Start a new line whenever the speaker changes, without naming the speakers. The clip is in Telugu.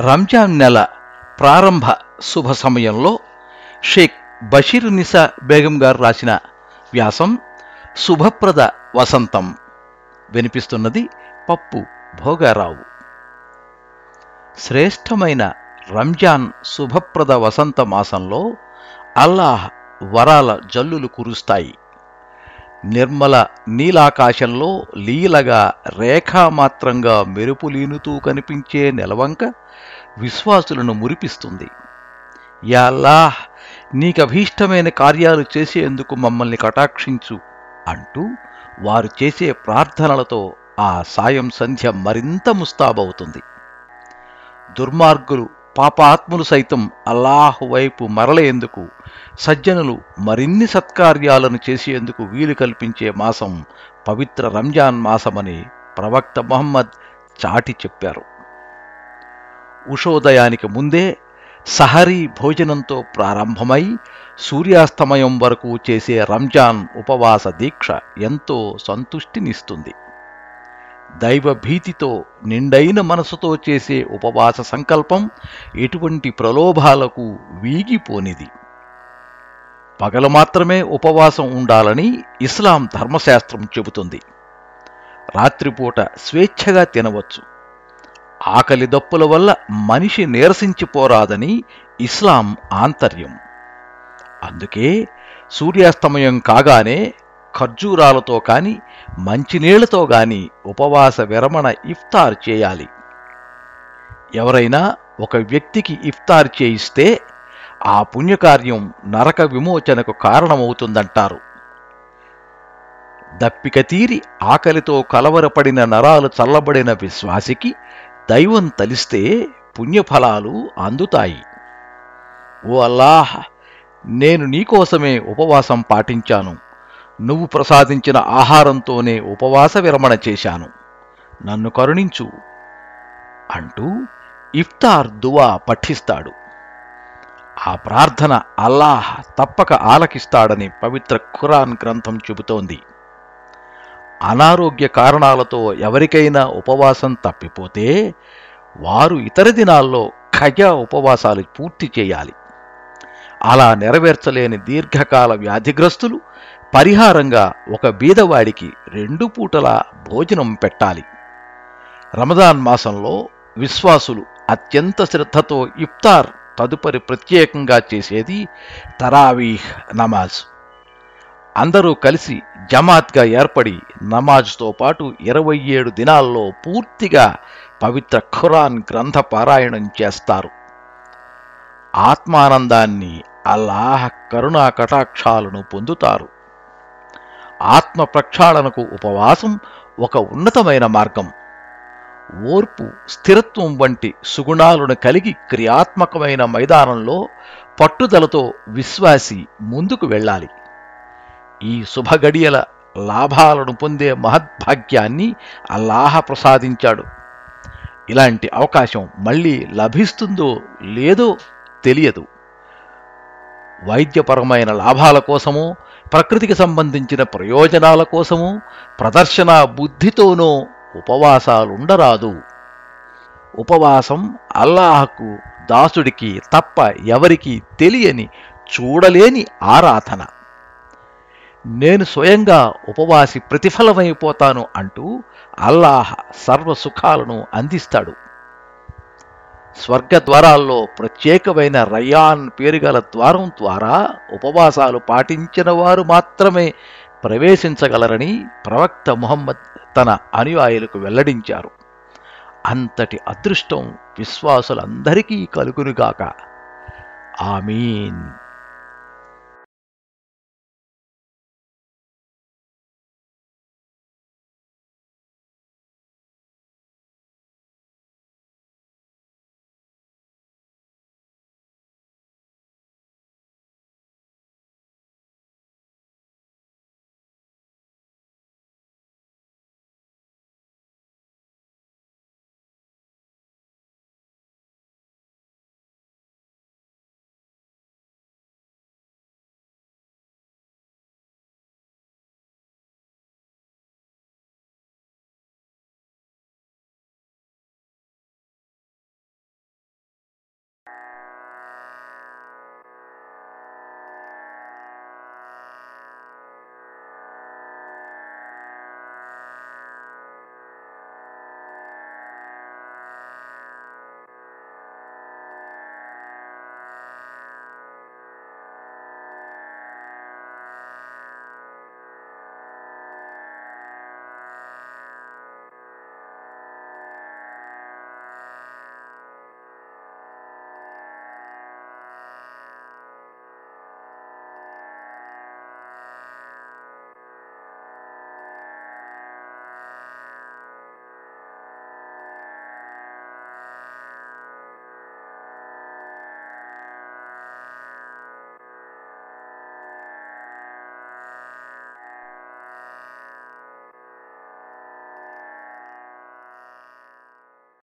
రంజాన్ నెల ప్రారంభ శుభ సమయంలో షేక్ బషీర్ నిసా బేగం గారు రాసిన వ్యాసం శుభప్రద వసంతం. వినిపిస్తున్నది పప్పు భోగారావు. శ్రేష్టమైన రంజాన్ శుభప్రద వసంత మాసంలో అల్లాహ్ వరాల జల్లులు కురుస్తాయి. నిర్మల నీలాకాశంలో లీలగా రేఖామాత్రంగా మెరుపులీనుతూ కనిపించే నెలవంక విశ్వాసులను మురిపిస్తుంది. యాల్లాహ్ నీకభీష్టమైన కార్యాలు చేసేందుకు మమ్మల్ని కటాక్షించు అంటూ వారు చేసే ప్రార్థనలతో ఆ సాయం సంధ్య మరింత ముస్తాబవుతుంది. దుర్మార్గులు పాపాత్ములు సైతం అల్లాహ్ వైపు మరలేందుకు సజ్జనులు మరిన్ని సత్కార్యాలను చేసేందుకు వీలు కల్పించే మాసం పవిత్ర రంజాన్ మాసమని ప్రవక్త మొహమ్మద్ చాటి చెప్పారు. ఉషోదయానికి ముందే సహరీ భోజనంతో ప్రారంభమై సూర్యాస్తమయం వరకు చేసే రంజాన్ ఉపవాస దీక్ష ఎంతో సంతుష్టినిస్తుంది. దైవభీతితో నిండైన మనసుతో చేసే ఉపవాస సంకల్పం ఎటువంటి ప్రలోభాలకు వీగిపోనిది. పగలు మాత్రమే ఉపవాసం ఉండాలని ఇస్లాం ధర్మశాస్త్రం చెబుతుంది. రాత్రిపూట స్వేచ్ఛగా తినవచ్చు. ఆకలి దప్పుల వల్ల మనిషి నీరసించిపోరాదని ఇస్లాం ఆంతర్యం. అందుకే సూర్యాస్తమయం కాగానే ఖర్జూరాలతో కాని మంచినీళ్ళతో గాని ఉపవాస విరమణ ఇఫ్తార్ చేయాలి. ఎవరైనా ఒక వ్యక్తికి ఇఫ్తార్ చేయిస్తే ఆ పుణ్యకార్యం నరక విమోచనకు కారణమవుతుందంటారు. దప్పిక తీరి ఆకలితో కలవరపడిన నరాలు చల్లబడిన విశ్వాసికి దైవం తలిస్తే పుణ్యఫలాలు అందుతాయి. ఓ అల్లాహ్ నేను నీకోసమే ఉపవాసం పాటించాను. నువ్వు ప్రసాదించిన ఆహారంతోనే ఉపవాస విరమణ చేశాను. నన్ను కరుణించు. అంటూ ఇఫ్తార్ దువా పఠిస్తాడు. ఆ ప్రార్థన అల్లాహ్ తప్పక ఆలకిస్తాడని పవిత్ర ఖురాన్ గ్రంథం చెబుతోంది. అనారోగ్య కారణాలతో ఎవరికైనా ఉపవాసం తప్పిపోతే వారు ఇతర దినాల్లో ఖజా ఉపవాసాలు పూర్తి చేయాలి. అలా నెరవేర్చలేని దీర్ఘకాల వ్యాధిగ్రస్తులు పరిహారంగా ఒక బీదవాడికి రెండు పూటల భోజనం పెట్టాలి. రమదాన్ మాసంలో విశ్వాసులు అత్యంత శ్రద్ధతో ఇఫ్తార్ తదుపరి ప్రత్యేకంగా చేసేది తరావీహ్ నమాజ్. అందరూ కలిసి జమాత్గా ఏర్పడి నమాజ్తో పాటు ఇరవై ఏడు దినాల్లో పూర్తిగా పవిత్ర ఖురాన్ గ్రంథ పారాయణం చేస్తారు. ఆత్మానందాన్ని అల్లాహ్ కరుణా కటాక్షాలను పొందుతారు. ఆత్మ ప్రక్షాళనకు ఉపవాసం ఒక ఉన్నతమైన మార్గం. ఓర్పు స్థిరత్వం వంటి సుగుణాలను కలిగి క్రియాత్మకమైన మైదానంలో పట్టుదలతో విశ్వాసి ముందుకు వెళ్ళాలి. ఈ శుభగడియల లాభాలను పొందే మహద్భాగ్యాన్ని అల్లాహ ప్రసాదించాడు. ఇలాంటి అవకాశం మళ్ళీ లభిస్తుందో లేదో తెలియదు. వైద్యపరమైన లాభాల కోసమో ప్రకృతికి సంబంధించిన ప్రయోజనాల కోసమో ప్రదర్శన బుద్ధితోనో ఉపవాసాలుండరాదు. ఉపవాసం అల్లాహకు దాసుడికి తప్ప ఎవరికీ తెలియని చూడలేని ఆరాధన. నేను స్వయంగా ఉపవాసి ప్రతిఫలమైపోతాను అంటూ అల్లాహ్ సర్వసుఖాలను అందిస్తాడు. స్వర్గ ద్వారాల్లో ప్రత్యేకమైన రయాన్ పేరుగల ద్వారం ద్వారా ఉపవాసాలు పాటించిన వారు మాత్రమే ప్రవేశించగలరని ప్రవక్త ముహమ్మద్ తన అనుయాయులకు వెల్లడించారు. అంతటి అదృష్టం విశ్వాసులందరికీ కలుగునుగాక. ఆమీన్.